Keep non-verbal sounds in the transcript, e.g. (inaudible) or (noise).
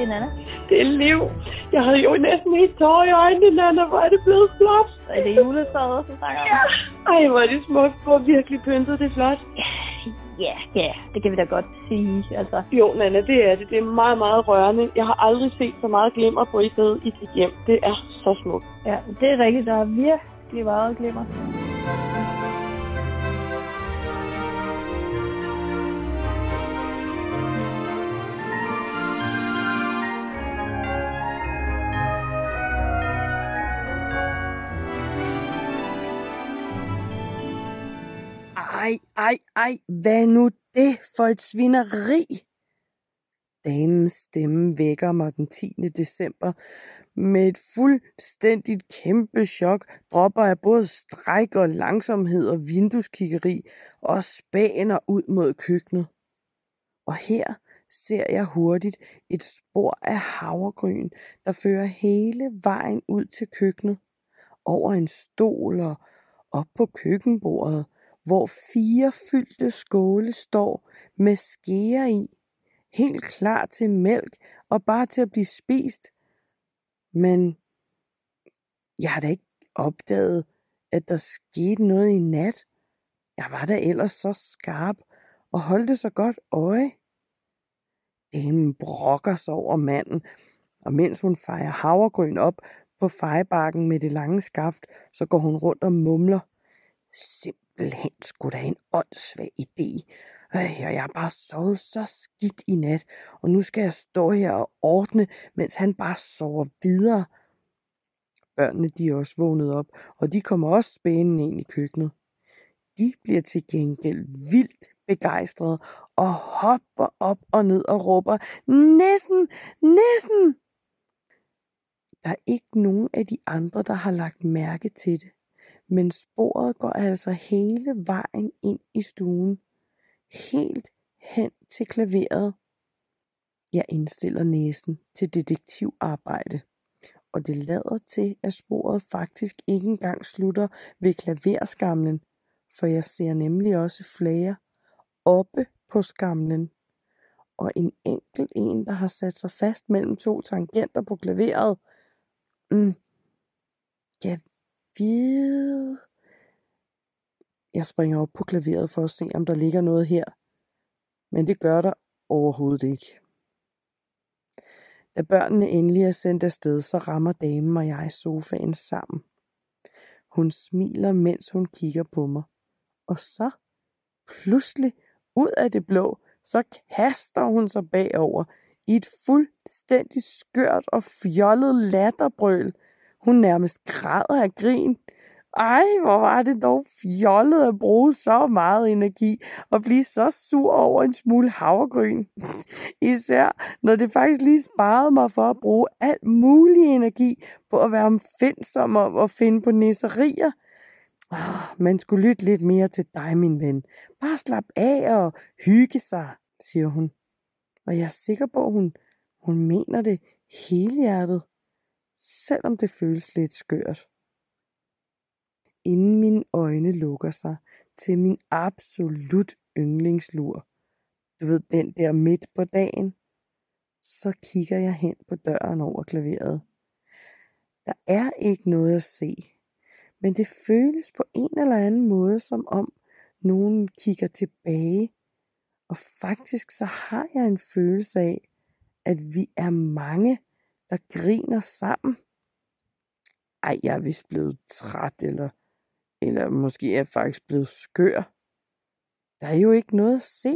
Det er Nana. Det er liv. Jeg havde jo næsten helt tår i øjnene, Nana. Hvor er det blevet flot. Er det juletræet, som snakker? Ja. Ej, hvor er det smukt. Hvor virkelig pyntet. Det er flot. Ja, ja, det kan vi da godt sige. Altså, Jo, Nana, det er det. Det er meget, meget rørende. Jeg har aldrig set så meget glimmer på i stedet i sit hjem. Det er så smukt. ja, det er rigtigt. Der er virkelig meget glimmer. Ej, ej, hvad nu det for et svineri? Damens stemme vækker mig den 10. december. Med et fuldstændigt kæmpe chok dropper jeg både stræk og langsomhed og vinduskiggeri og spaner ud mod køkkenet. Og her ser jeg hurtigt et spor af havregryn, der fører hele vejen ud til køkkenet, over en stol og op på køkkenbordet, hvor fire fyldte skåle står med skeer i, helt klar til mælk og bare til at blive spist. Men jeg har da ikke opdaget, at der skete noget i nat. Jeg var da ellers så skarp og holdte så godt øje. Damen brokker sig over manden, og mens hun fejrer havregryn op på fejebakken med det lange skaft, så går hun rundt og mumler. Simpelthen skulle da en åndssvag idé. Øh, og jeg har bare sovet så skidt i nat, og nu skal jeg stå her og ordne, mens han bare sover videre. Børnene de er også vågnet op, og de kommer også spændende ind i køkkenet. De bliver til gengæld vildt begejstrede og hopper op og ned og råber, Nissen! Nissen! Der er ikke nogen af de andre, der har lagt mærke til det, men sporet går altså hele vejen ind i stuen, helt hen til klaveret. Jeg indstiller næsen til detektivarbejde, og det lader til, at sporet faktisk ikke engang slutter ved klaverskamlen, for jeg ser nemlig også flere oppe på skamlen, og en enkelt en, der har sat sig fast mellem to tangenter på klaveret. Mm. Jeg ved... Jeg springer op på klaveret for at se, om der ligger noget her. Men det gør der overhovedet ikke. Da børnene endelig er sendt afsted, så rammer damen og jeg sofaen sammen. Hun smiler, mens hun kigger på mig. Og så, pludselig, ud af det blå, så kaster hun sig bagover i et fuldstændig skørt og fjollet latterbrøl. Hun nærmest græder af grin. Ej, hvor var det dog fjollet at bruge så meget energi og blive så sur over en smule havregryn. (laughs) Især når det faktisk lige sparede mig for at bruge alt mulig energi på at være omfindsom og at finde på nisserier. Ah, oh, man skulle lytte lidt mere til dig, min ven. Bare slap af og hygge sig, siger hun. Og jeg er sikker på, at hun, hun mener det helhjertet, selvom det føles lidt skørt. Inden mine øjne lukker sig til min absolut yndlingslur, du ved, den der midt på dagen, så kigger jeg hen på døren over klaveret. Der er ikke noget at se, men det føles på en eller anden måde, som om nogen kigger tilbage. Og faktisk så har jeg en følelse af, at vi er mange, der griner sammen. Ej, jeg er vist blevet træt, eller, eller måske er jeg faktisk blevet skør. Der er jo ikke noget at se.